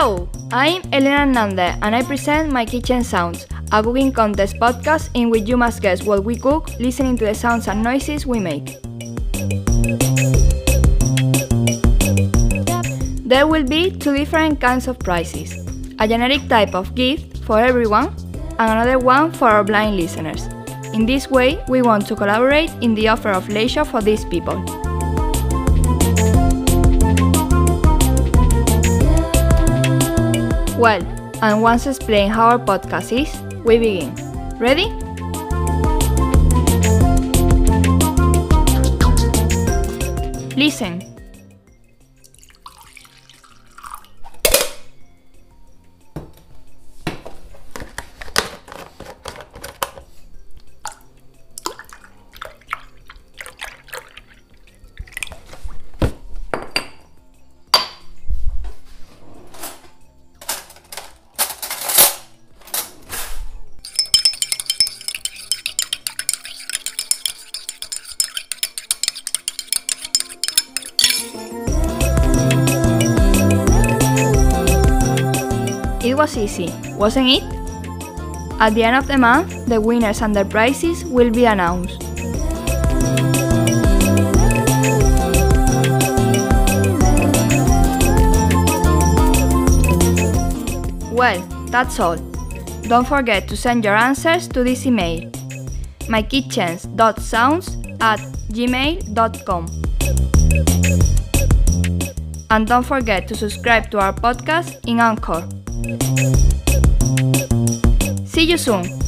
Hello, I'm Elena Hernandez and I present My Kitchen Sounds, a cooking contest podcast in which you must guess what we cook listening to the sounds and noises we make. There will be two different kinds of prizes a generic type of gift for everyone, and another one for our blind listeners. In this way, we want to collaborate in the offer of leisure for these people. Well, and once explain how our podcast is, we begin. Ready? Listen. Was easy, wasn't it? At the end of the month, the winners and their prizes will be announced. Well, that's all. Don't forget to send your answers to this email mykitchens.sounds at gmail.com. And don't forget to subscribe to our podcast in Anchor. See you soon!